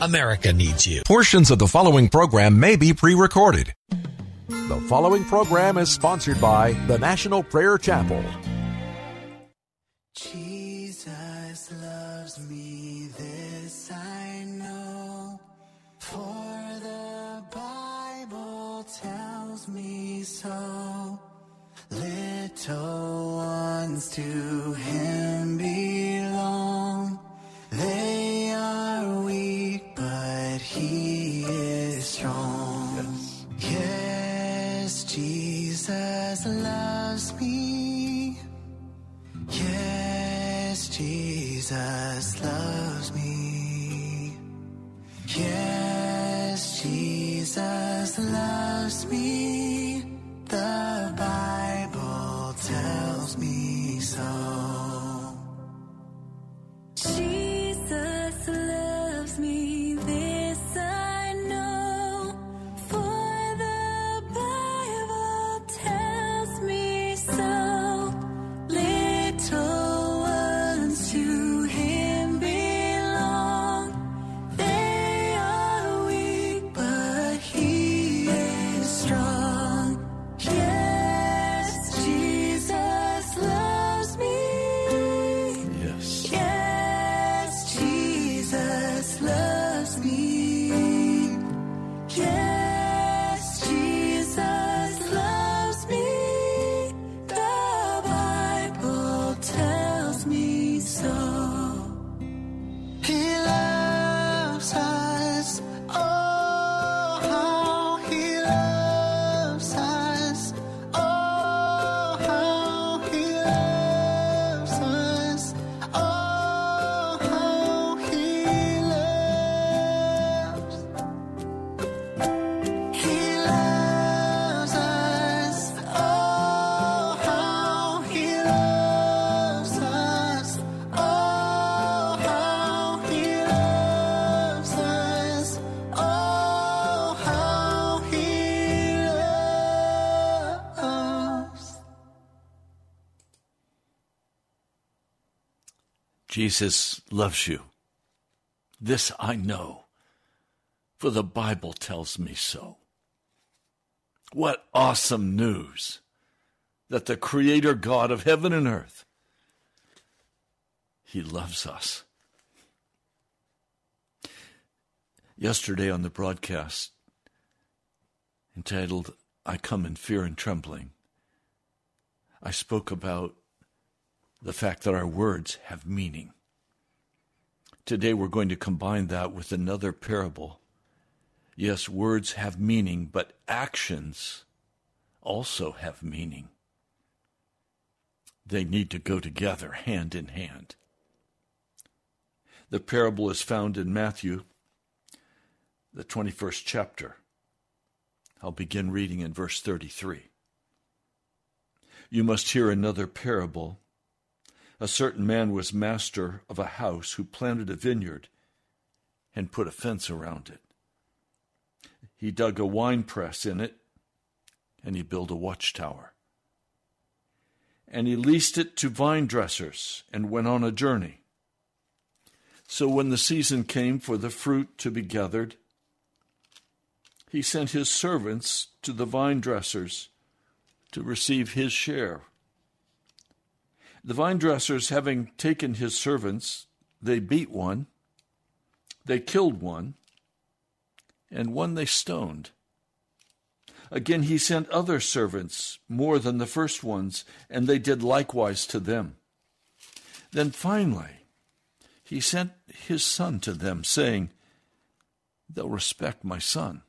America needs you. Portions of the following program may be pre recorded. The following program is sponsored by the National Prayer Chapel. Jesus loves me, this I know, for the Bible tells me so. Little ones to him Jesus loves me. Yes, Jesus loves me. The Bible tells me so. Jesus loves you. This I know, for the Bible tells me so. What awesome news that the Creator God of heaven and earth, He loves us. Yesterday on the broadcast entitled, I Come in Fear and Trembling, I spoke about the fact that our words have meaning. Today we're going to combine that with another parable. Yes, words have meaning, but actions also have meaning. They need to go together, hand in hand. The parable is found in Matthew, the 21st chapter. I'll begin reading in verse 33. You must hear another parable. A certain man was master of a house who planted a vineyard and put a fence around it. He dug a wine press in it and he built a watchtower. And he leased it to vine dressers and went on a journey. So when the season came for the fruit to be gathered, he sent his servants to the vine dressers to receive his share. The vine dressers, having taken his servants, they beat one, they killed one, and one they stoned. Again, he sent other servants, more than the first ones, and they did likewise to them. Then finally, he sent his son to them, saying, They'll respect my son.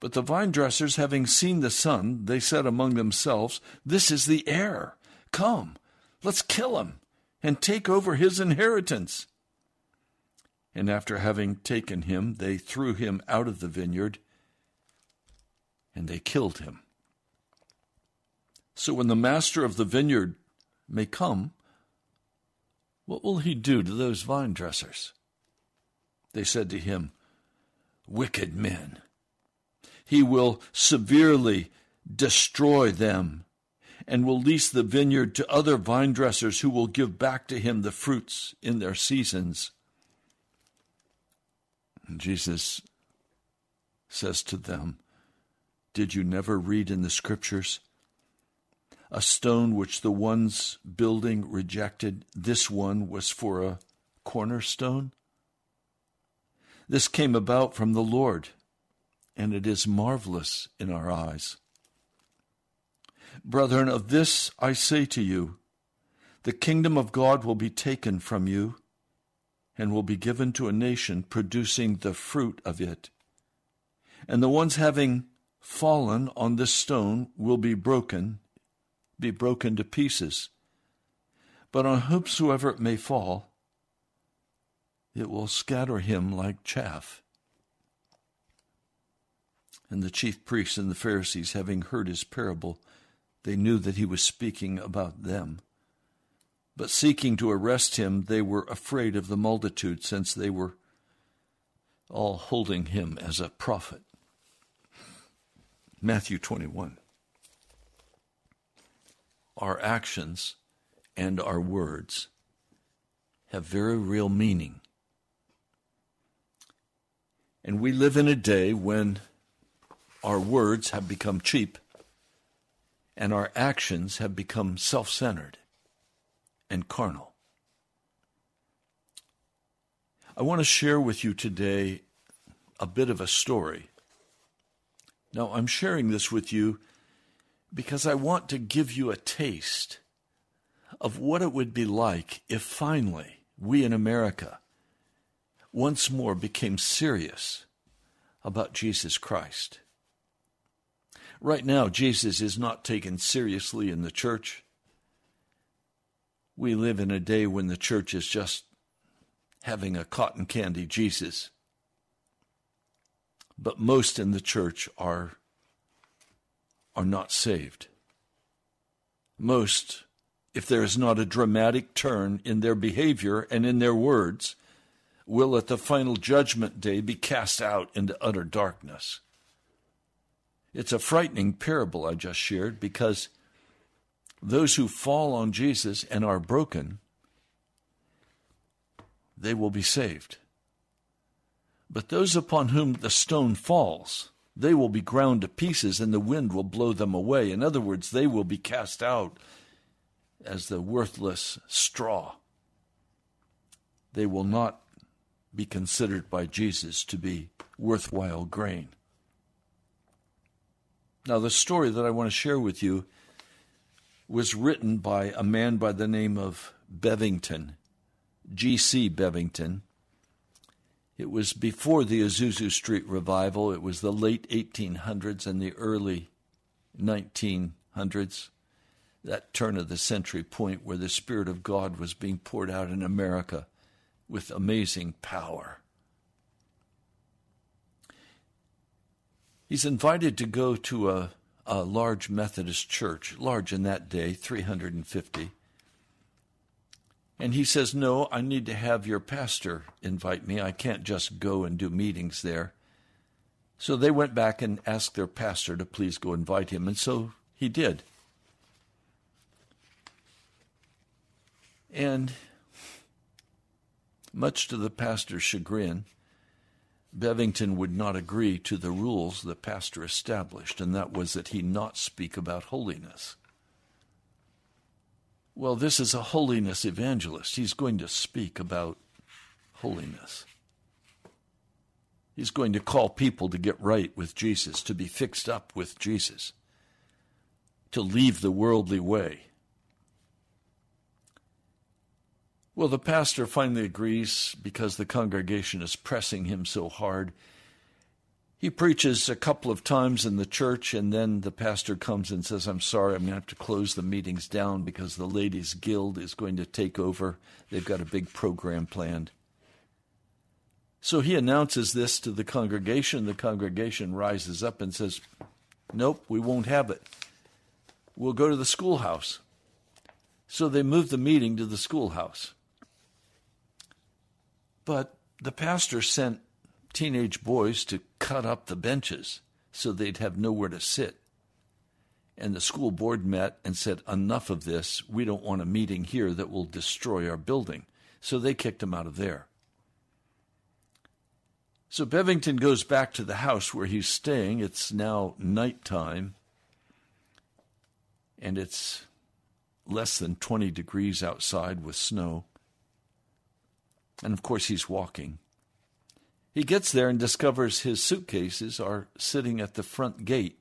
But the vine dressers, having seen the son, they said among themselves, This is the heir. Come, let's kill him and take over his inheritance. And after having taken him, they threw him out of the vineyard and they killed him. So when the master of the vineyard may come, what will he do to those vine dressers? They said to him, Wicked men. He will severely destroy them and will lease the vineyard to other vine dressers who will give back to him the fruits in their seasons. And Jesus says to them, Did you never read in the scriptures? A stone which the ones building rejected, this one was for a cornerstone. This came about from the Lord, and it is marvelous in our eyes. Brethren, of this I say to you the kingdom of God will be taken from you and will be given to a nation producing the fruit of it. And the ones having fallen on this stone will be broken, be broken to pieces. But on whomsoever it may fall, it will scatter him like chaff. And the chief priests and the Pharisees, having heard his parable, they knew that he was speaking about them. But seeking to arrest him, they were afraid of the multitude, since they were all holding him as a prophet. Matthew 21. Our actions and our words have very real meaning. And we live in a day when our words have become cheap and our actions have become self centered and carnal. I want to share with you today a bit of a story. Now, I'm sharing this with you because I want to give you a taste of what it would be like if finally we in America once more became serious about Jesus Christ. Right now, Jesus is not taken seriously in the church. We live in a day when the church is just having a cotton candy Jesus. But most in the church are, are not saved. Most, if there is not a dramatic turn in their behavior and in their words, will at the final judgment day be cast out into utter darkness. It's a frightening parable I just shared because those who fall on Jesus and are broken, they will be saved. But those upon whom the stone falls, they will be ground to pieces and the wind will blow them away. In other words, they will be cast out as the worthless straw. They will not be considered by Jesus to be worthwhile grain. Now, the story that I want to share with you was written by a man by the name of Bevington, G.C. Bevington. It was before the Azusa Street revival. It was the late 1800s and the early 1900s, that turn of the century point where the Spirit of God was being poured out in America with amazing power. He's invited to go to a, a large Methodist church, large in that day, 350. And he says, No, I need to have your pastor invite me. I can't just go and do meetings there. So they went back and asked their pastor to please go invite him, and so he did. And much to the pastor's chagrin, Bevington would not agree to the rules the pastor established, and that was that he not speak about holiness. Well, this is a holiness evangelist. He's going to speak about holiness. He's going to call people to get right with Jesus, to be fixed up with Jesus, to leave the worldly way. Well, the pastor finally agrees because the congregation is pressing him so hard. He preaches a couple of times in the church, and then the pastor comes and says, I'm sorry, I'm going to have to close the meetings down because the Ladies' Guild is going to take over. They've got a big program planned. So he announces this to the congregation. The congregation rises up and says, Nope, we won't have it. We'll go to the schoolhouse. So they move the meeting to the schoolhouse. But the pastor sent teenage boys to cut up the benches so they'd have nowhere to sit. And the school board met and said, Enough of this. We don't want a meeting here that will destroy our building. So they kicked him out of there. So Bevington goes back to the house where he's staying. It's now nighttime, and it's less than 20 degrees outside with snow. And of course, he's walking. He gets there and discovers his suitcases are sitting at the front gate,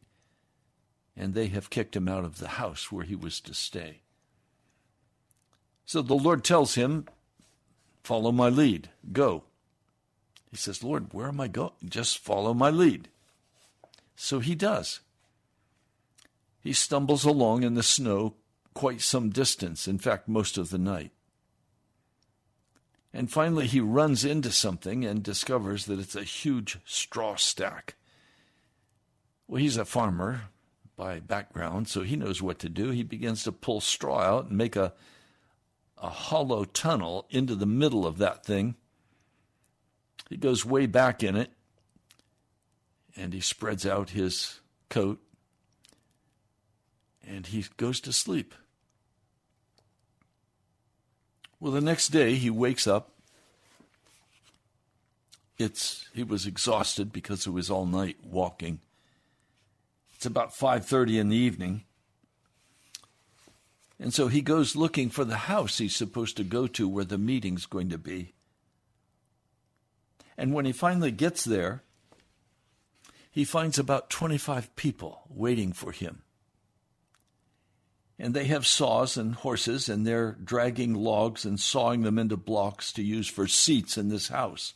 and they have kicked him out of the house where he was to stay. So the Lord tells him, Follow my lead, go. He says, Lord, where am I going? Just follow my lead. So he does. He stumbles along in the snow quite some distance, in fact, most of the night. And finally, he runs into something and discovers that it's a huge straw stack. Well, he's a farmer by background, so he knows what to do. He begins to pull straw out and make a, a hollow tunnel into the middle of that thing he goes way back in it and he spreads out his coat and he goes to sleep. Well, the next day he wakes up. It's he was exhausted because it was all night walking. It's about 5:30 in the evening. And so he goes looking for the house he's supposed to go to where the meeting's going to be. And when he finally gets there, he finds about 25 people waiting for him. And they have saws and horses, and they're dragging logs and sawing them into blocks to use for seats in this house.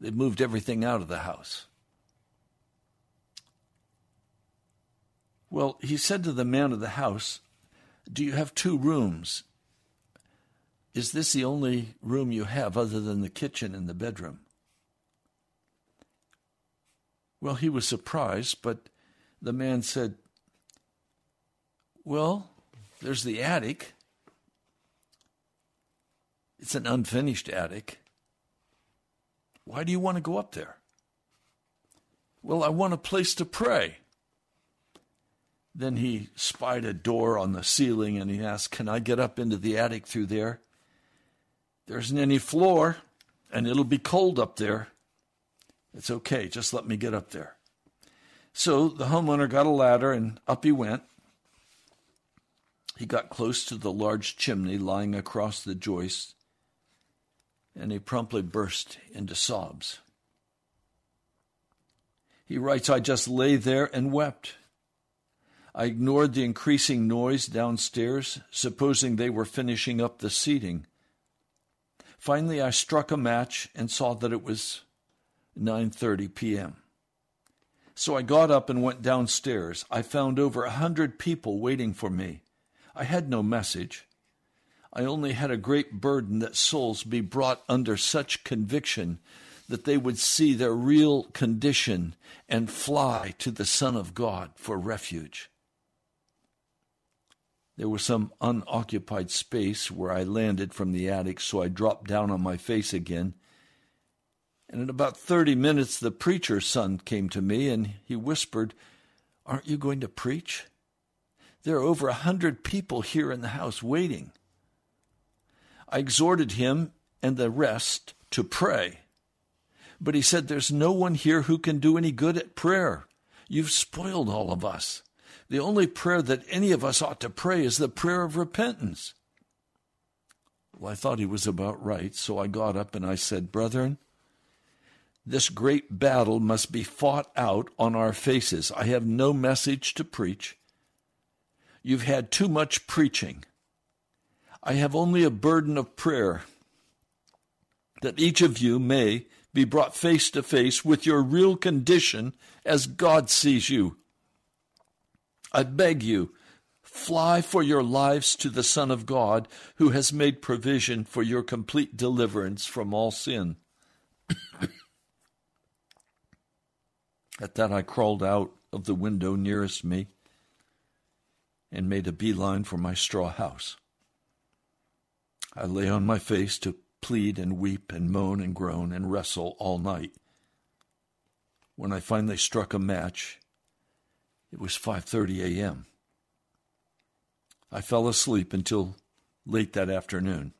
They've moved everything out of the house. Well, he said to the man of the house, Do you have two rooms? Is this the only room you have other than the kitchen and the bedroom? Well, he was surprised, but the man said, Well, there's the attic. It's an unfinished attic. Why do you want to go up there? Well, I want a place to pray. Then he spied a door on the ceiling and he asked, Can I get up into the attic through there? There isn't any floor, and it'll be cold up there. It's okay, just let me get up there. So the homeowner got a ladder and up he went. He got close to the large chimney lying across the joist, and he promptly burst into sobs. He writes, I just lay there and wept. I ignored the increasing noise downstairs, supposing they were finishing up the seating. Finally, I struck a match and saw that it was 9:30 p.m. So I got up and went downstairs. I found over a hundred people waiting for me. I had no message. I only had a great burden that souls be brought under such conviction that they would see their real condition and fly to the Son of God for refuge. There was some unoccupied space where I landed from the attic, so I dropped down on my face again and in about 30 minutes, the preacher's son came to me and he whispered, Aren't you going to preach? There are over a hundred people here in the house waiting. I exhorted him and the rest to pray. But he said, There's no one here who can do any good at prayer. You've spoiled all of us. The only prayer that any of us ought to pray is the prayer of repentance. Well, I thought he was about right, so I got up and I said, Brethren, this great battle must be fought out on our faces. I have no message to preach. You've had too much preaching. I have only a burden of prayer that each of you may be brought face to face with your real condition as God sees you. I beg you, fly for your lives to the Son of God, who has made provision for your complete deliverance from all sin. At that, I crawled out of the window nearest me and made a beeline for my straw house. I lay on my face to plead and weep and moan and groan and wrestle all night. When I finally struck a match, it was 5:30 a.m. I fell asleep until late that afternoon.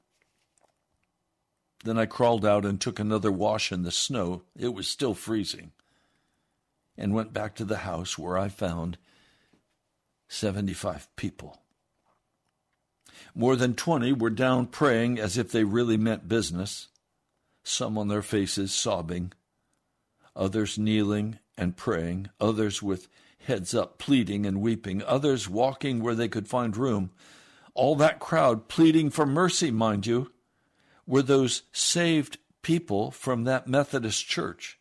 Then I crawled out and took another wash in the snow. It was still freezing. And went back to the house where I found 75 people. More than 20 were down praying as if they really meant business, some on their faces sobbing, others kneeling and praying, others with heads up pleading and weeping, others walking where they could find room. All that crowd pleading for mercy, mind you, were those saved people from that Methodist church.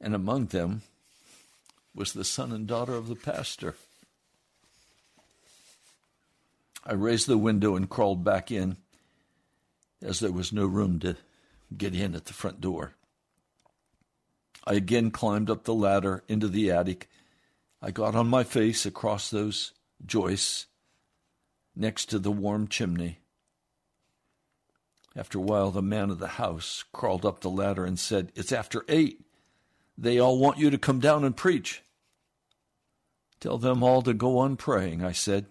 And among them was the son and daughter of the pastor. I raised the window and crawled back in, as there was no room to get in at the front door. I again climbed up the ladder into the attic. I got on my face across those joists next to the warm chimney. After a while, the man of the house crawled up the ladder and said, It's after eight. They all want you to come down and preach. Tell them all to go on praying, I said.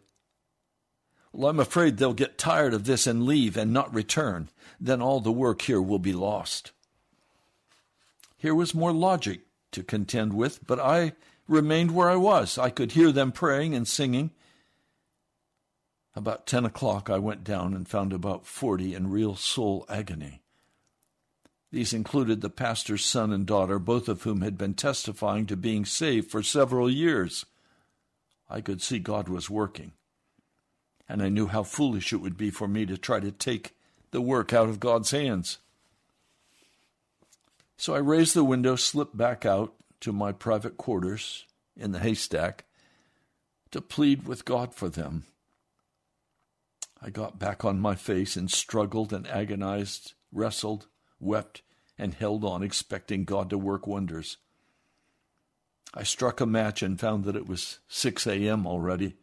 Well, I'm afraid they'll get tired of this and leave and not return. Then all the work here will be lost. Here was more logic to contend with, but I remained where I was. I could hear them praying and singing. About ten o'clock, I went down and found about forty in real soul agony. These included the pastor's son and daughter, both of whom had been testifying to being saved for several years. I could see God was working, and I knew how foolish it would be for me to try to take the work out of God's hands. So I raised the window, slipped back out to my private quarters in the haystack to plead with God for them. I got back on my face and struggled and agonized, wrestled, wept, and held on, expecting God to work wonders. I struck a match and found that it was 6 a.m. already.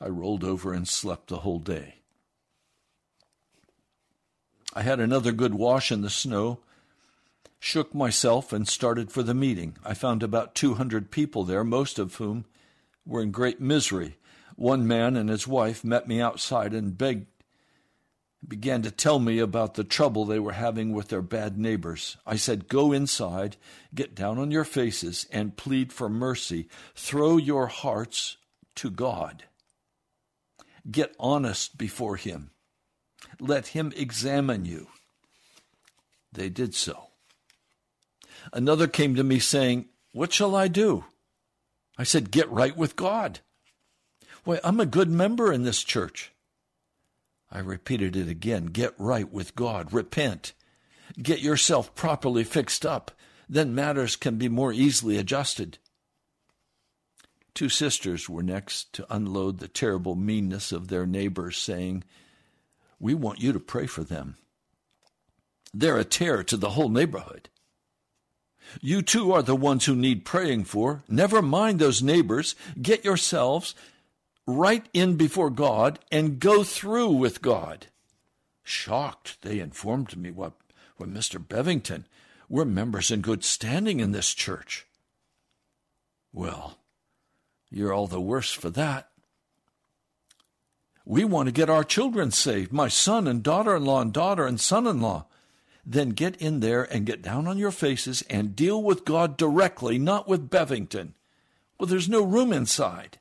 I rolled over and slept the whole day. I had another good wash in the snow, shook myself, and started for the meeting. I found about 200 people there, most of whom were in great misery. One man and his wife met me outside and begged began to tell me about the trouble they were having with their bad neighbors. I said, Go inside, get down on your faces, and plead for mercy. Throw your hearts to God. Get honest before Him. Let Him examine you. They did so. Another came to me saying, What shall I do? I said, Get right with God. Why, I'm a good member in this church. I repeated it again. Get right with God. Repent. Get yourself properly fixed up. Then matters can be more easily adjusted. Two sisters were next to unload the terrible meanness of their neighbors, saying, We want you to pray for them. They're a terror to the whole neighborhood. You too are the ones who need praying for. Never mind those neighbors. Get yourselves right in before God and go through with God. Shocked, they informed me what, what Mr. Bevington, we're members in good standing in this church. Well, you're all the worse for that. We want to get our children saved, my son and daughter in law and daughter and son in law. Then get in there and get down on your faces and deal with God directly, not with Bevington. Well, there's no room inside.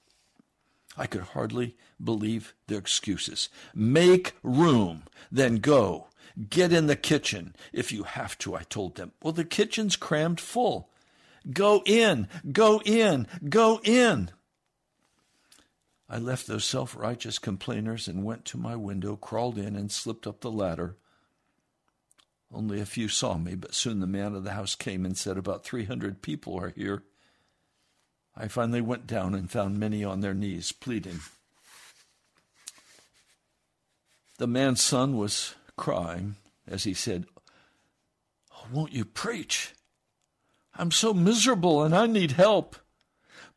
I could hardly believe their excuses. Make room, then go. Get in the kitchen if you have to, I told them. Well, the kitchen's crammed full. Go in, go in, go in. I left those self righteous complainers and went to my window, crawled in, and slipped up the ladder. Only a few saw me, but soon the man of the house came and said, About 300 people are here. I finally went down and found many on their knees, pleading. The man's son was crying as he said, oh, Won't you preach? I'm so miserable and I need help.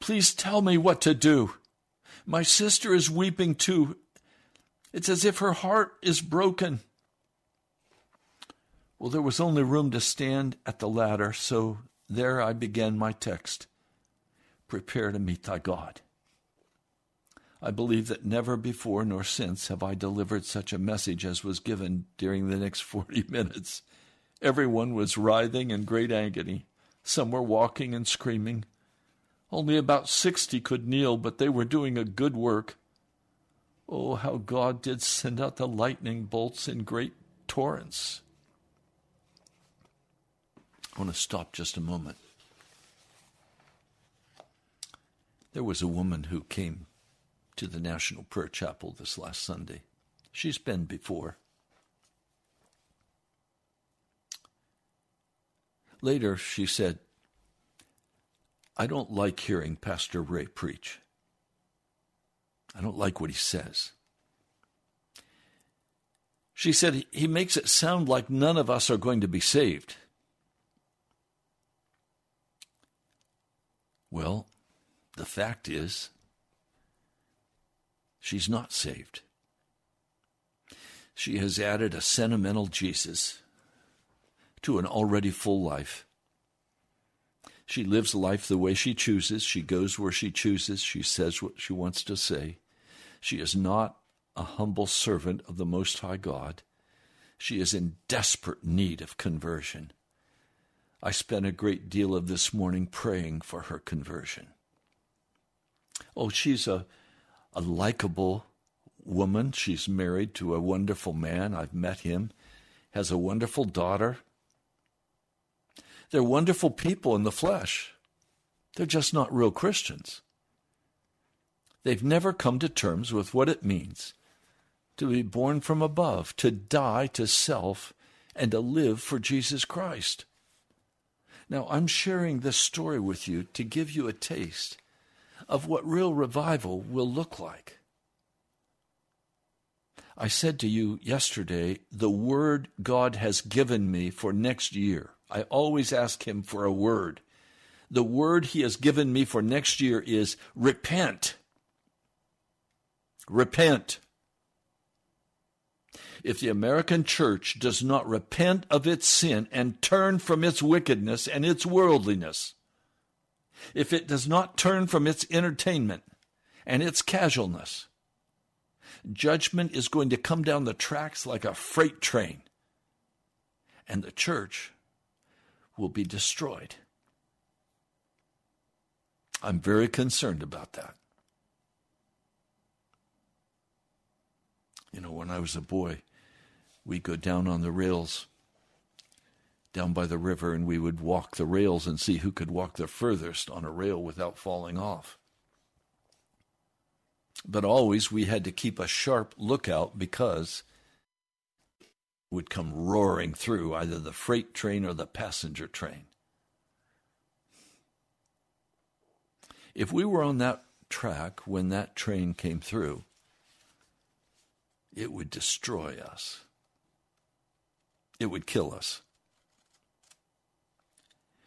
Please tell me what to do. My sister is weeping too. It's as if her heart is broken. Well, there was only room to stand at the ladder, so there I began my text Prepare to meet thy God. I believe that never before nor since have I delivered such a message as was given during the next 40 minutes. Everyone was writhing in great agony. Some were walking and screaming. Only about 60 could kneel, but they were doing a good work. Oh, how God did send out the lightning bolts in great torrents. I want to stop just a moment. There was a woman who came to the National Prayer Chapel this last Sunday. She's been before. Later, she said, I don't like hearing Pastor Ray preach. I don't like what he says. She said, He makes it sound like none of us are going to be saved. Well, the fact is, she's not saved. She has added a sentimental Jesus to an already full life. She lives life the way she chooses. She goes where she chooses. She says what she wants to say. She is not a humble servant of the Most High God. She is in desperate need of conversion. I spent a great deal of this morning praying for her conversion. Oh, she's a, a likable woman. She's married to a wonderful man. I've met him. Has a wonderful daughter. They're wonderful people in the flesh. They're just not real Christians. They've never come to terms with what it means to be born from above, to die to self, and to live for Jesus Christ. Now, I'm sharing this story with you to give you a taste of what real revival will look like. I said to you yesterday, the word God has given me for next year. I always ask Him for a word. The word He has given me for next year is repent. Repent. If the American church does not repent of its sin and turn from its wickedness and its worldliness, if it does not turn from its entertainment and its casualness, judgment is going to come down the tracks like a freight train, and the church will be destroyed. I'm very concerned about that. You know, when I was a boy, we'd go down on the rails down by the river and we would walk the rails and see who could walk the furthest on a rail without falling off. But always we had to keep a sharp lookout because would come roaring through either the freight train or the passenger train. If we were on that track when that train came through, it would destroy us. It would kill us.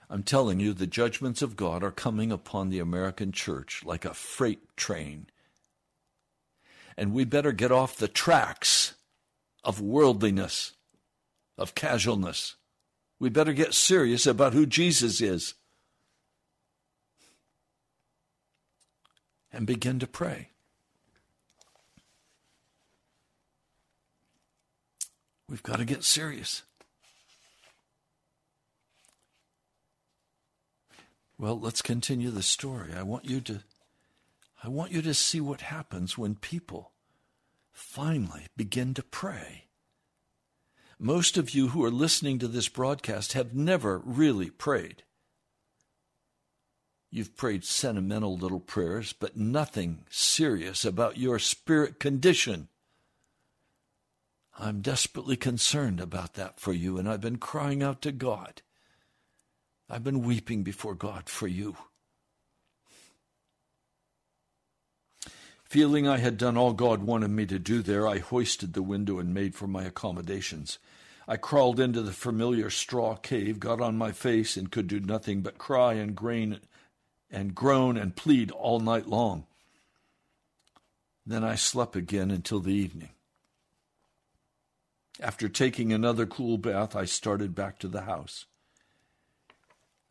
I'm telling you, the judgments of God are coming upon the American church like a freight train. And we better get off the tracks of worldliness, of casualness. We better get serious about who Jesus is and begin to pray. We've got to get serious. Well, let's continue the story. I want you to I want you to see what happens when people finally begin to pray. Most of you who are listening to this broadcast have never really prayed. You've prayed sentimental little prayers, but nothing serious about your spirit condition. I'm desperately concerned about that for you, and I've been crying out to God. I've been weeping before God for you. Feeling I had done all God wanted me to do there, I hoisted the window and made for my accommodations. I crawled into the familiar straw cave, got on my face, and could do nothing but cry and grain and groan and plead all night long. Then I slept again until the evening. After taking another cool bath, I started back to the house.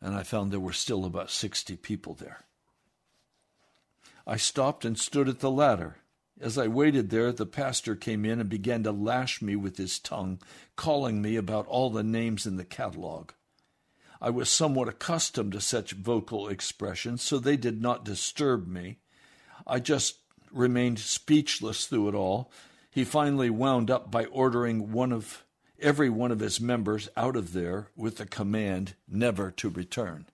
And I found there were still about 60 people there. I stopped and stood at the ladder. As I waited there, the pastor came in and began to lash me with his tongue, calling me about all the names in the catalog. I was somewhat accustomed to such vocal expressions, so they did not disturb me. I just remained speechless through it all. He finally wound up by ordering one of every one of his members out of there with the command never to return.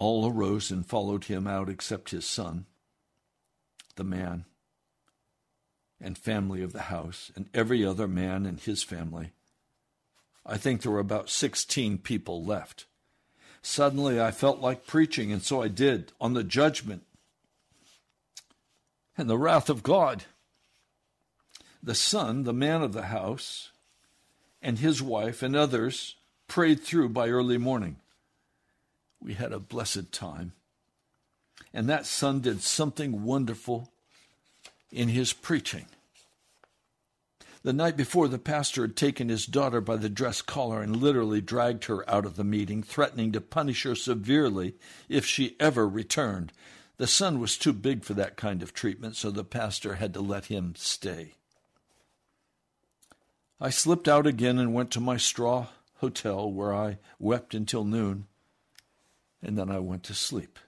All arose and followed him out except his son, the man, and family of the house, and every other man and his family. I think there were about 16 people left. Suddenly I felt like preaching, and so I did, on the judgment and the wrath of God. The son, the man of the house, and his wife and others prayed through by early morning. We had a blessed time. And that son did something wonderful in his preaching. The night before, the pastor had taken his daughter by the dress collar and literally dragged her out of the meeting, threatening to punish her severely if she ever returned. The son was too big for that kind of treatment, so the pastor had to let him stay. I slipped out again and went to my straw hotel where I wept until noon, and then I went to sleep.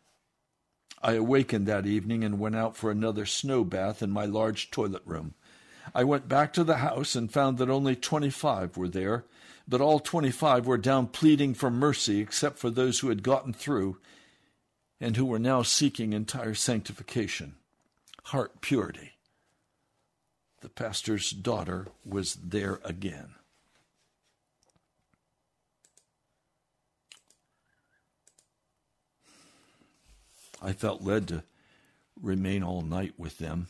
I awakened that evening and went out for another snow bath in my large toilet room. I went back to the house and found that only 25 were there, but all 25 were down pleading for mercy except for those who had gotten through and who were now seeking entire sanctification, heart purity. The pastor's daughter was there again. I felt led to remain all night with them.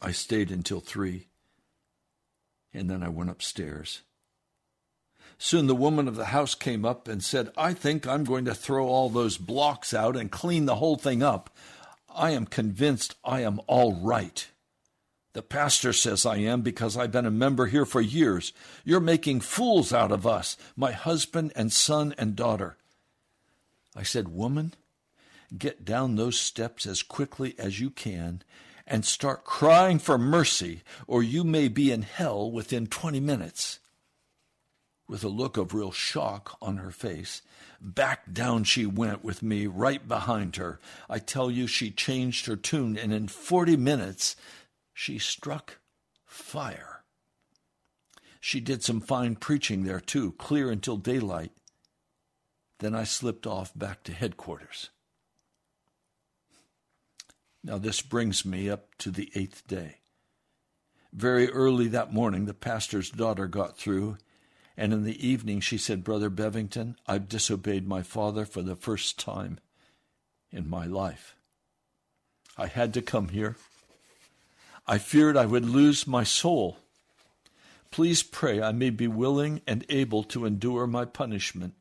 I stayed until three, and then I went upstairs. Soon the woman of the house came up and said, I think I'm going to throw all those blocks out and clean the whole thing up. I am convinced I am all right. The pastor says I am because I've been a member here for years. You're making fools out of us, my husband and son and daughter. I said, Woman, get down those steps as quickly as you can and start crying for mercy, or you may be in hell within 20 minutes. With a look of real shock on her face, back down she went with me right behind her. I tell you, she changed her tune, and in 40 minutes, she struck fire. She did some fine preaching there, too, clear until daylight. Then I slipped off back to headquarters. Now, this brings me up to the eighth day. Very early that morning, the pastor's daughter got through, and in the evening she said, Brother Bevington, I've disobeyed my father for the first time in my life. I had to come here. I feared I would lose my soul. Please pray I may be willing and able to endure my punishment.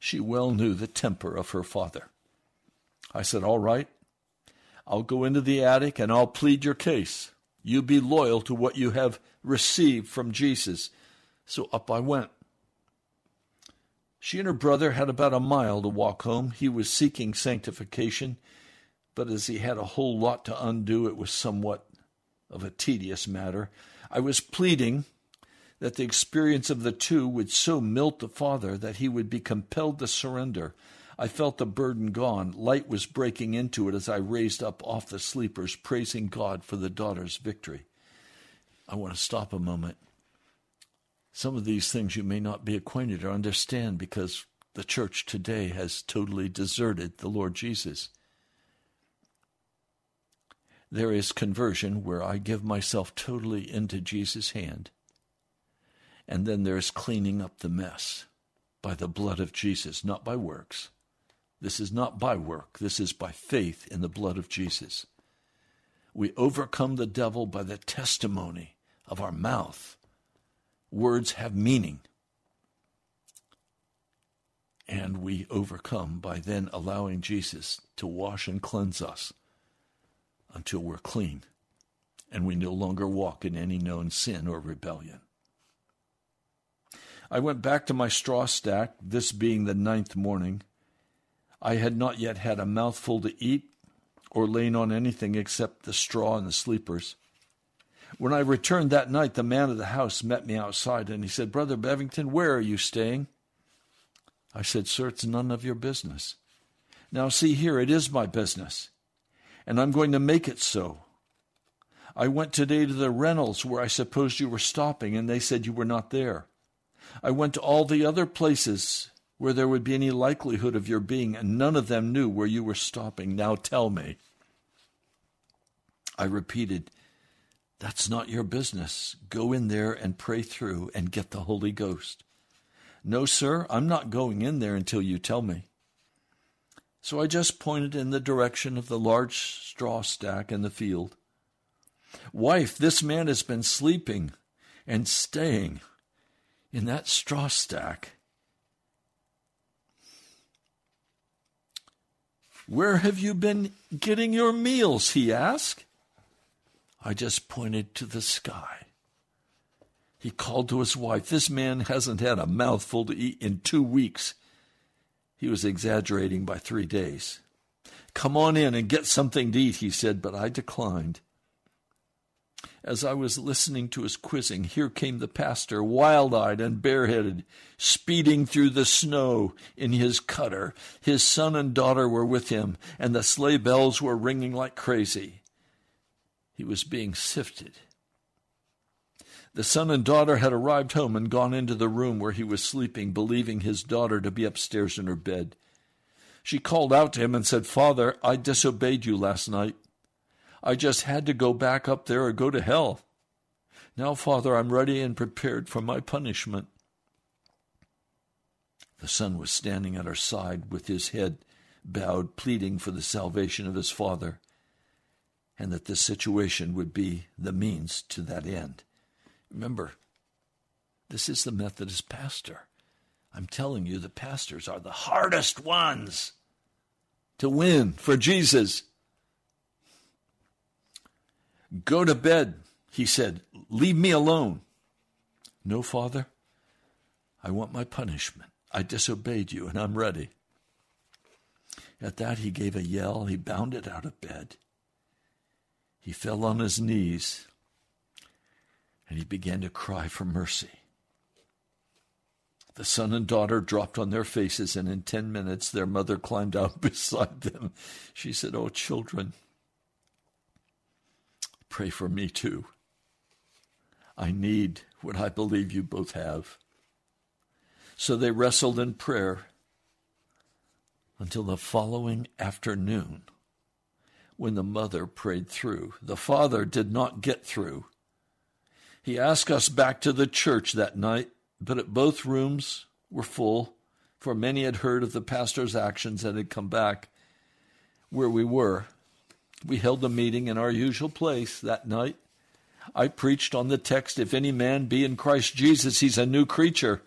She well knew the temper of her father. I said, All right, I'll go into the attic and I'll plead your case. You be loyal to what you have received from Jesus. So up I went. She and her brother had about a mile to walk home. He was seeking sanctification, but as he had a whole lot to undo, it was somewhat of a tedious matter. I was pleading that the experience of the two would so melt the father that he would be compelled to surrender. I felt the burden gone. Light was breaking into it as I raised up off the sleepers, praising God for the daughter's victory. I want to stop a moment. Some of these things you may not be acquainted or understand because the church today has totally deserted the Lord Jesus. There is conversion where I give myself totally into Jesus' hand. And then there's cleaning up the mess by the blood of Jesus, not by works. This is not by work, this is by faith in the blood of Jesus. We overcome the devil by the testimony of our mouth. Words have meaning. And we overcome by then allowing Jesus to wash and cleanse us until we're clean and we no longer walk in any known sin or rebellion. I went back to my straw stack, this being the ninth morning. I had not yet had a mouthful to eat or lain on anything except the straw and the sleepers. When I returned that night, the man of the house met me outside and he said, Brother Bevington, where are you staying? I said, Sir, it's none of your business. Now, see here, it is my business, and I'm going to make it so. I went today to the Reynolds where I supposed you were stopping, and they said you were not there. I went to all the other places where there would be any likelihood of your being, and none of them knew where you were stopping. Now tell me. I repeated, That's not your business. Go in there and pray through and get the Holy Ghost. No, sir, I'm not going in there until you tell me. So I just pointed in the direction of the large straw stack in the field. Wife, this man has been sleeping and staying in that straw stack. Where have you been getting your meals? he asked. I just pointed to the sky. He called to his wife. This man hasn't had a mouthful to eat in two weeks. He was exaggerating by three days. Come on in and get something to eat, he said, but I declined. As I was listening to his quizzing, here came the pastor, wild eyed and bareheaded, speeding through the snow in his cutter. His son and daughter were with him, and the sleigh bells were ringing like crazy. He was being sifted. The son and daughter had arrived home and gone into the room where he was sleeping, believing his daughter to be upstairs in her bed. She called out to him and said, Father, I disobeyed you last night. I just had to go back up there or go to hell. Now, Father, I'm ready and prepared for my punishment. The son was standing at her side with his head bowed, pleading for the salvation of his father, and that this situation would be the means to that end. Remember, this is the Methodist pastor. I'm telling you, the pastors are the hardest ones to win for Jesus. Go to bed, he said. Leave me alone. No, Father. I want my punishment. I disobeyed you, and I'm ready. At that, he gave a yell. He bounded out of bed. He fell on his knees, and he began to cry for mercy. The son and daughter dropped on their faces, and in ten minutes their mother climbed out beside them. She said, Oh, children, pray for me too. I need what I believe you both have. So they wrestled in prayer until the following afternoon when the mother prayed through. The father did not get through. He asked us back to the church that night, but at both rooms were full, for many had heard of the pastor's actions and had come back where we were. We held a meeting in our usual place that night. I preached on the text, If any man be in Christ Jesus, he's a new creature.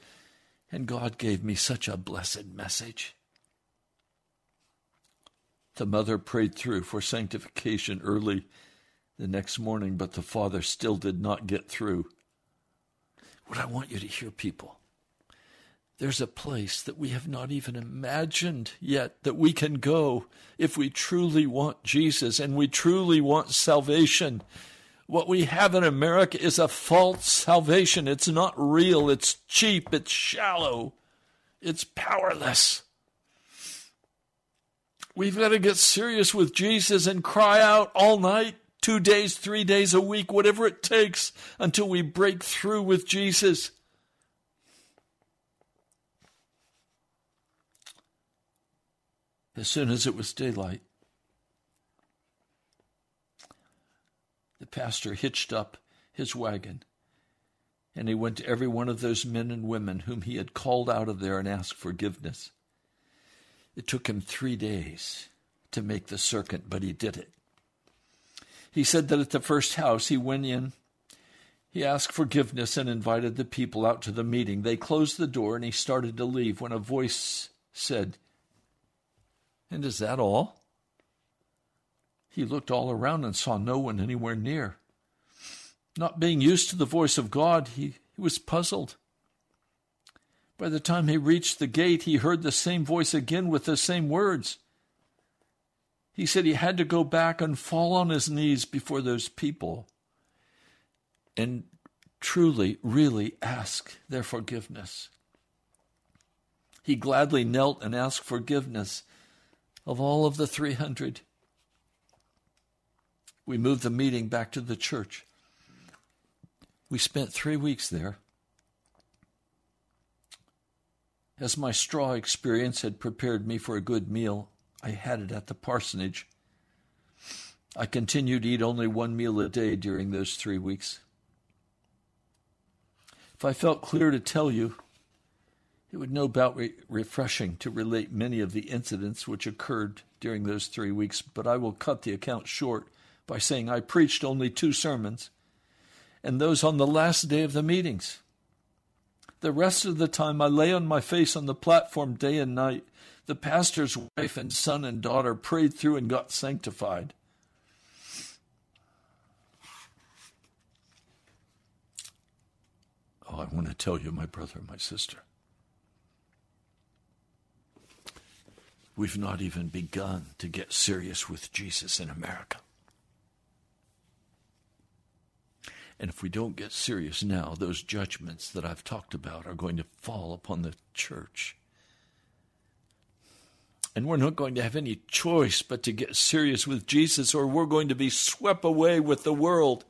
And God gave me such a blessed message. The mother prayed through for sanctification early the next morning, but the father still did not get through. What I want you to hear, people, there's a place that we have not even imagined yet that we can go if we truly want Jesus and we truly want salvation. What we have in America is a false salvation. It's not real, it's cheap, it's shallow, it's powerless. We've got to get serious with Jesus and cry out all night, two days, three days a week, whatever it takes until we break through with Jesus. As soon as it was daylight, the pastor hitched up his wagon and he went to every one of those men and women whom he had called out of there and asked forgiveness. It took him three days to make the circuit, but he did it. He said that at the first house he went in, he asked forgiveness and invited the people out to the meeting. They closed the door and he started to leave when a voice said, And is that all? He looked all around and saw no one anywhere near. Not being used to the voice of God, he, he was puzzled. By the time he reached the gate, he heard the same voice again with the same words. He said he had to go back and fall on his knees before those people and truly, really ask their forgiveness. He gladly knelt and asked forgiveness of all of the 300. We moved the meeting back to the church. We spent three weeks there. As my straw experience had prepared me for a good meal, I had it at the parsonage. I continued to eat only one meal a day during those three weeks. If I felt clear to tell you, it would no doubt be refreshing to relate many of the incidents which occurred during those three weeks, but I will cut the account short by saying I preached only two sermons, and those on the last day of the meetings. The rest of the time I lay on my face on the platform day and night. The pastor's wife and son and daughter prayed through and got sanctified. Oh, I want to tell you, my brother, my sister. We've not even begun to get serious with Jesus in America. And if we don't get serious now, those judgments that I've talked about are going to fall upon the church. And we're not going to have any choice but to get serious with Jesus, or we're going to be swept away with the world.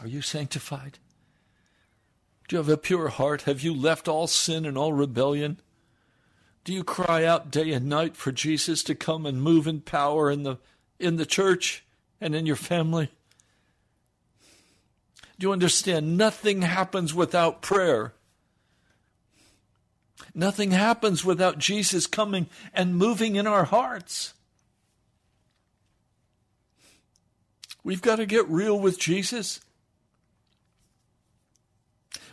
Are you sanctified? Do you have a pure heart? Have you left all sin and all rebellion? Do you cry out day and night for Jesus to come and move in power in the in the church and in your family? Do you understand nothing happens without prayer? Nothing happens without Jesus coming and moving in our hearts. We've got to get real with Jesus.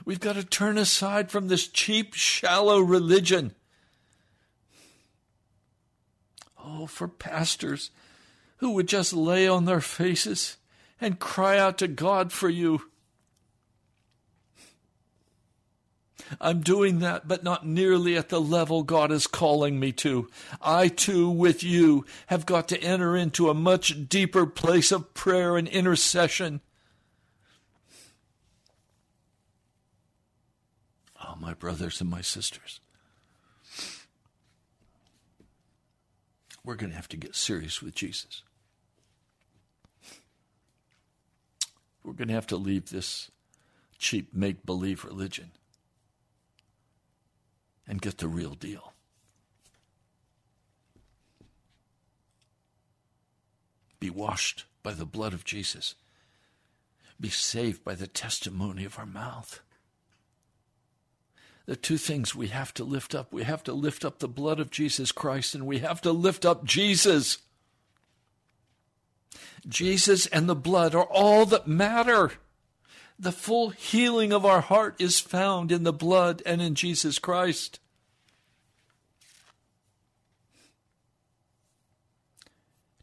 We've got to turn aside from this cheap, shallow religion. Oh, for pastors who would just lay on their faces and cry out to God for you. I'm doing that, but not nearly at the level God is calling me to. I too, with you, have got to enter into a much deeper place of prayer and intercession. My brothers and my sisters. We're going to have to get serious with Jesus. We're going to have to leave this cheap make believe religion and get the real deal. Be washed by the blood of Jesus. Be saved by the testimony of our mouth. The two things we have to lift up we have to lift up the blood of Jesus Christ, and we have to lift up Jesus. Jesus and the blood are all that matter. The full healing of our heart is found in the blood and in Jesus Christ.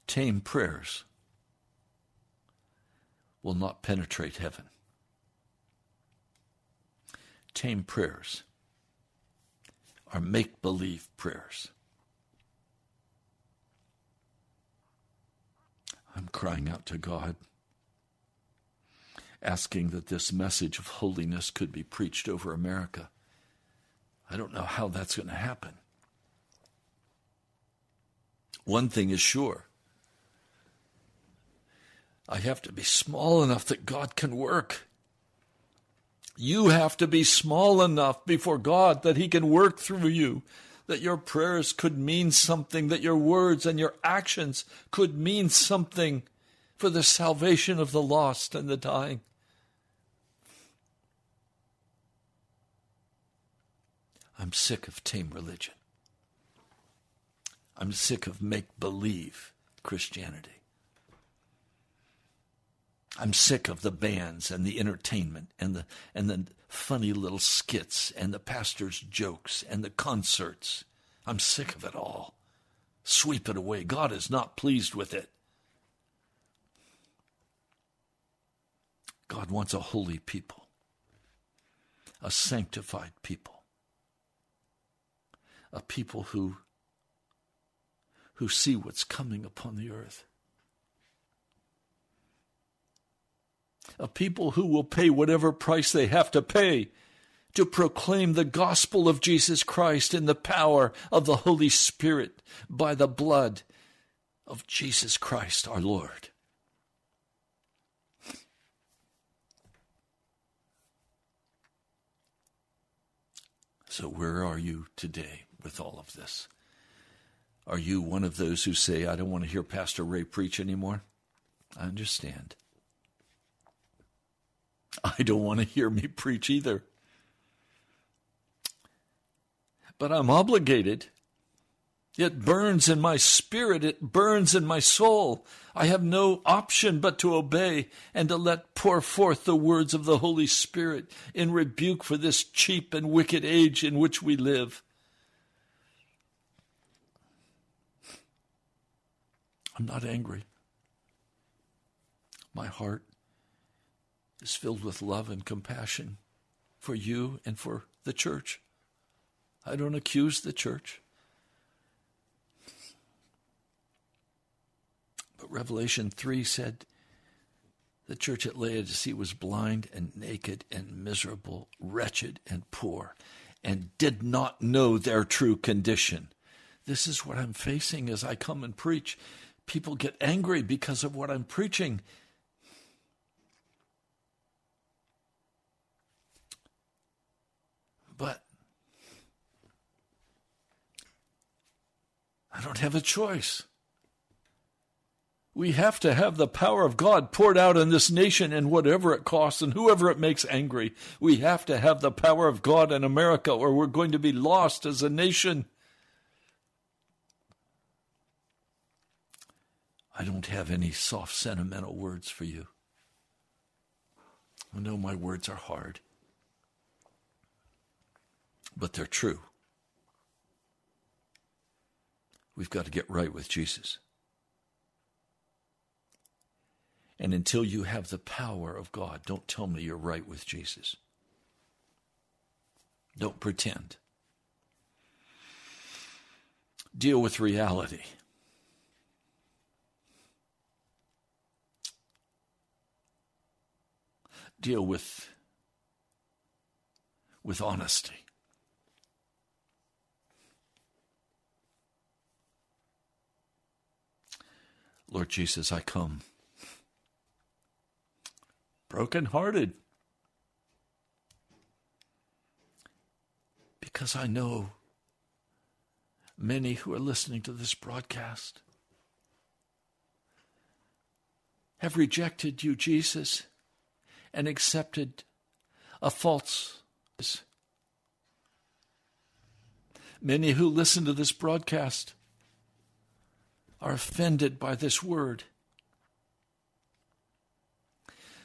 Tame prayers will not penetrate heaven. Tame prayers are make believe prayers. I'm crying out to God, asking that this message of holiness could be preached over America. I don't know how that's going to happen. One thing is sure I have to be small enough that God can work. You have to be small enough before God that He can work through you, that your prayers could mean something, that your words and your actions could mean something for the salvation of the lost and the dying. I'm sick of tame religion. I'm sick of make believe Christianity. I'm sick of the bands and the entertainment and the and the funny little skits and the pastor's jokes and the concerts. I'm sick of it all. Sweep it away. God is not pleased with it. God wants a holy people, a sanctified people, a people who who see what's coming upon the earth. A people who will pay whatever price they have to pay to proclaim the gospel of Jesus Christ in the power of the Holy Spirit by the blood of Jesus Christ our Lord. So, where are you today with all of this? Are you one of those who say, I don't want to hear Pastor Ray preach anymore? I understand. I don't want to hear me preach either. But I'm obligated. It burns in my spirit, it burns in my soul. I have no option but to obey and to let pour forth the words of the Holy Spirit in rebuke for this cheap and wicked age in which we live. I'm not angry. My heart is filled with love and compassion for you and for the church. I don't accuse the church. But Revelation 3 said the church at Laodicea was blind and naked and miserable, wretched and poor, and did not know their true condition. This is what I'm facing as I come and preach. People get angry because of what I'm preaching. But I don't have a choice. We have to have the power of God poured out in this nation and whatever it costs and whoever it makes angry. We have to have the power of God in America or we're going to be lost as a nation. I don't have any soft, sentimental words for you. I know my words are hard, but they're true. We've got to get right with Jesus. And until you have the power of God, don't tell me you're right with Jesus. Don't pretend. Deal with reality. Deal with with honesty. Lord Jesus, I come brokenhearted because I know many who are listening to this broadcast have rejected you, Jesus, and accepted a false. Many who listen to this broadcast are offended by this word.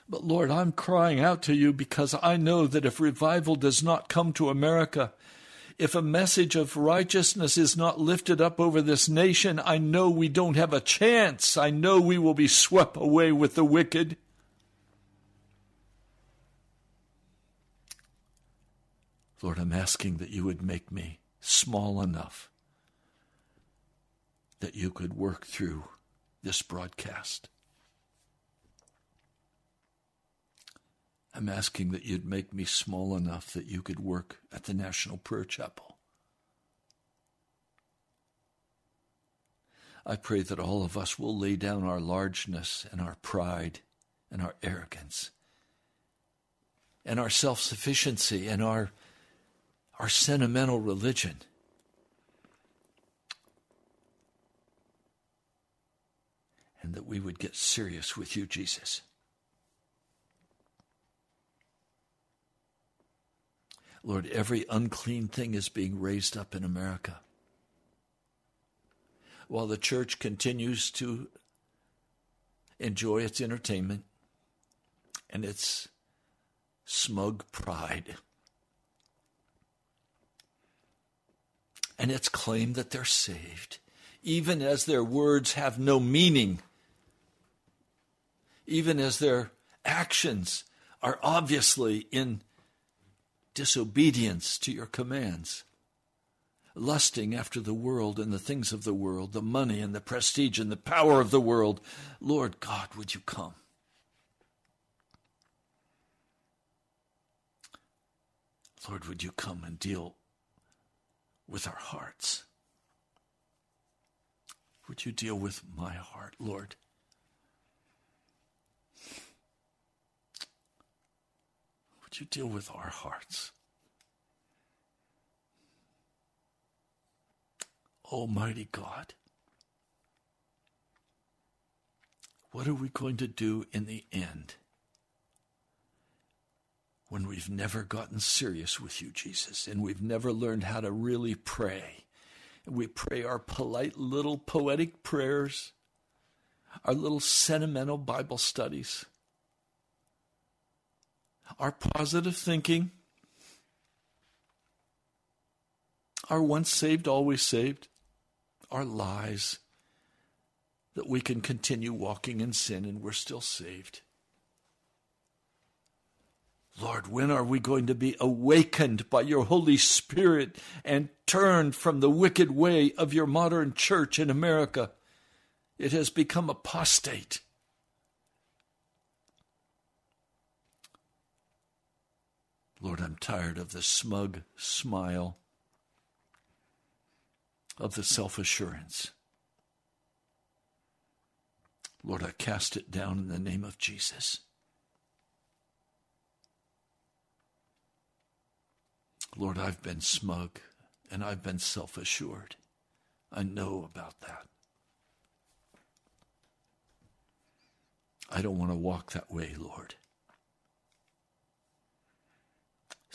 But Lord, I'm crying out to you because I know that if revival does not come to America, if a message of righteousness is not lifted up over this nation, I know we don't have a chance. I know we will be swept away with the wicked. Lord, I'm asking that you would make me small enough that you could work through this broadcast. I'm asking that you'd make me small enough that you could work at the National Prayer Chapel. I pray that all of us will lay down our largeness and our pride and our arrogance and our self sufficiency and our, our sentimental religion and that we would get serious with you, Jesus. Lord, every unclean thing is being raised up in America. while the church continues to enjoy its entertainment and its smug pride and its claim that they're saved, even as their words have no meaning, even as their actions are obviously in disobedience to your commands, lusting after the world and the things of the world, the money and the prestige and the power of the world. Lord God, would you come? Lord, would you come and deal with our hearts? Would you deal with my heart, Lord? You deal with our hearts? Almighty God, what are we going to do in the end when we've never gotten serious with you, Jesus, and we've never learned how to really pray? We pray our polite little poetic prayers, our little sentimental Bible studies our positive thinking, our once saved, always saved, our lies, that we can continue walking in sin and we're still saved. Lord, when are we going to be awakened by your Holy Spirit and turned from the wicked way of your modern church in America? It has become apostate. Lord, I'm tired of the smug smile, of the self assurance. Lord, I cast it down in the name of Jesus. Lord, I've been smug and I've been self assured. I know about that. I don't want to walk that way, Lord.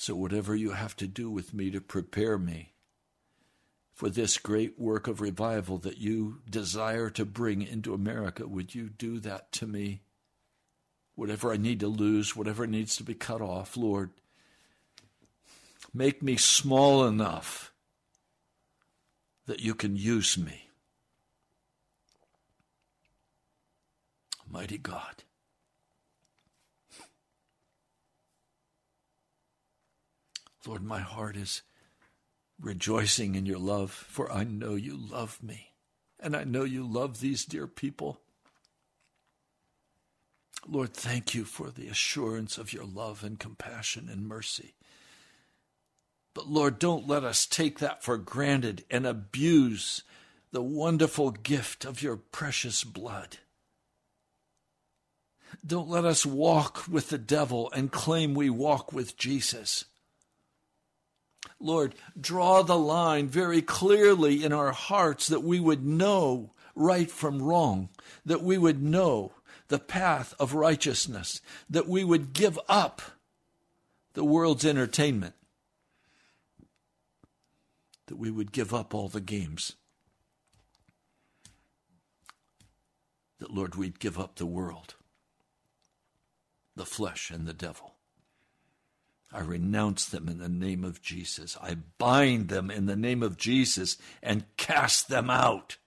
So, whatever you have to do with me to prepare me for this great work of revival that you desire to bring into America, would you do that to me? Whatever I need to lose, whatever needs to be cut off, Lord, make me small enough that you can use me. Mighty God. Lord, my heart is rejoicing in your love, for I know you love me, and I know you love these dear people. Lord, thank you for the assurance of your love and compassion and mercy. But Lord, don't let us take that for granted and abuse the wonderful gift of your precious blood. Don't let us walk with the devil and claim we walk with Jesus. Lord, draw the line very clearly in our hearts that we would know right from wrong, that we would know the path of righteousness, that we would give up the world's entertainment, that we would give up all the games, that, Lord, we'd give up the world, the flesh, and the devil. I renounce them in the name of Jesus. I bind them in the name of Jesus and cast them out.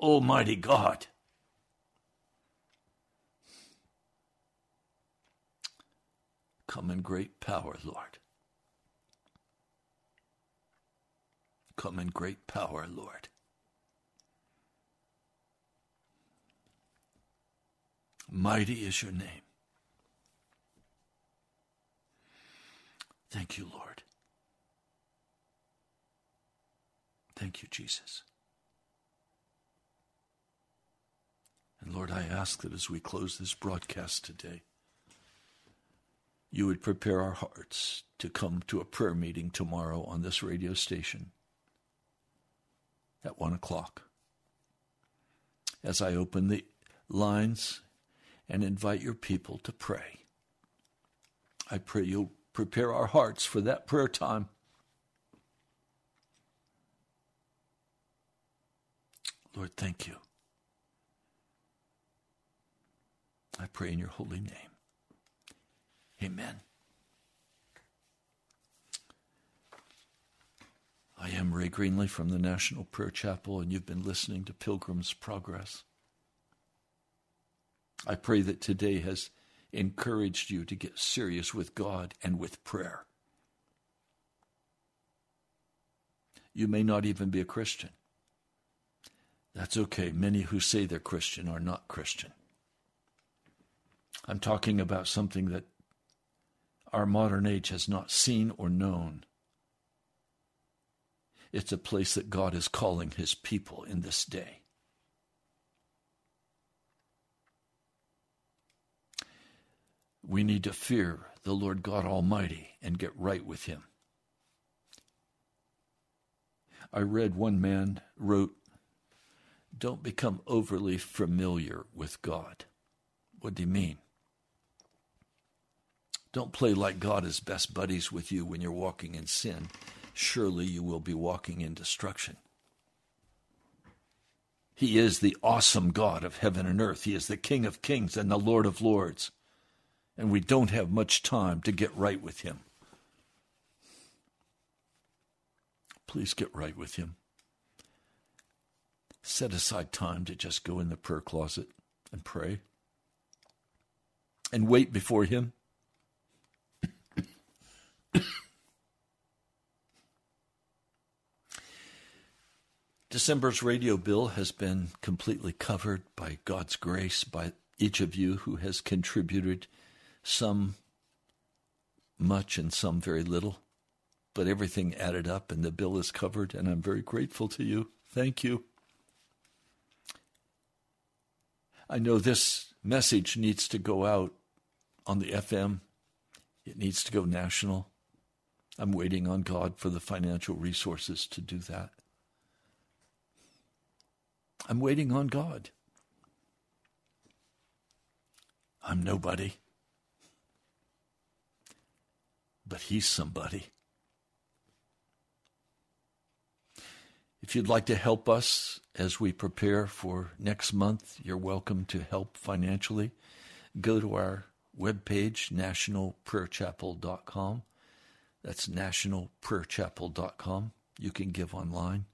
Almighty God. Come in great power, Lord. Come in great power, Lord. Mighty is your name. Thank you, Lord. Thank you, Jesus. And Lord, I ask that as we close this broadcast today, you would prepare our hearts to come to a prayer meeting tomorrow on this radio station at one o'clock. As I open the lines and invite your people to pray, I pray you'll prepare our hearts for that prayer time. Lord, thank you. I pray in your holy name. Amen. I am Ray Greenley from the National Prayer Chapel, and you've been listening to Pilgrim's Progress. I pray that today has encouraged you to get serious with God and with prayer. You may not even be a Christian. That's okay. Many who say they're Christian are not Christian. I'm talking about something that our modern age has not seen or known. It's a place that God is calling his people in this day. We need to fear the Lord God Almighty and get right with him. I read one man wrote, Don't become overly familiar with God. What do you mean? Don't play like God is best buddies with you when you're walking in sin. Surely you will be walking in destruction. He is the awesome God of heaven and earth. He is the King of kings and the Lord of lords. And we don't have much time to get right with Him. Please get right with Him. Set aside time to just go in the prayer closet and pray and wait before Him. December's radio bill has been completely covered by God's grace by each of you who has contributed some much and some very little. But everything added up and the bill is covered, and I'm very grateful to you. Thank you. I know this message needs to go out on the FM, it needs to go national. I'm waiting on God for the financial resources to do that. I'm waiting on God. I'm nobody. But He's somebody. If you'd like to help us as we prepare for next month, you're welcome to help financially. Go to our webpage, nationalprayerchapel.com. That's nationalprayerchapel.com. You can give online.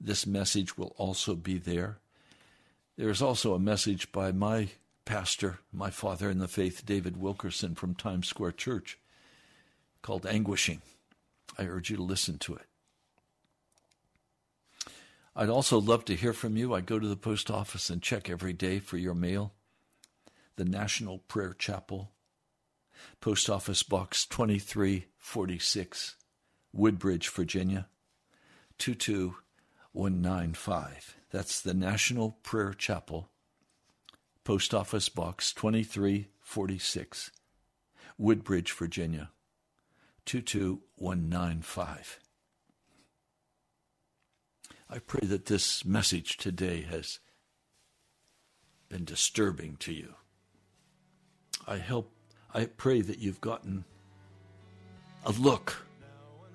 This message will also be there. There's also a message by my pastor, my father in the faith, David Wilkerson from Times Square Church, called Anguishing. I urge you to listen to it. I'd also love to hear from you. I go to the post office and check every day for your mail. The National Prayer Chapel, Post Office Box 2346, Woodbridge, Virginia 22195. That's the National Prayer Chapel, Post Office Box 2346, Woodbridge, Virginia 22195. I pray that this message today has been disturbing to you. I help I pray that you've gotten a look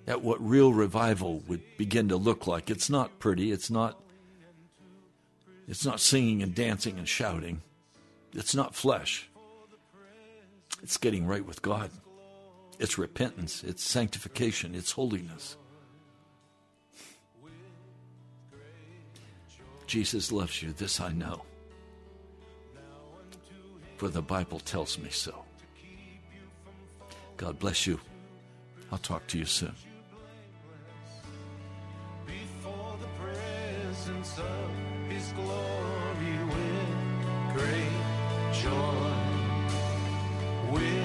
at what real revival would begin to look like. It's not pretty, it's not it's not singing and dancing and shouting. It's not flesh. It's getting right with God. It's repentance, it's sanctification, it's holiness. Jesus loves you, this I know. For the Bible tells me so. God bless you. I'll talk to you soon. with great joy with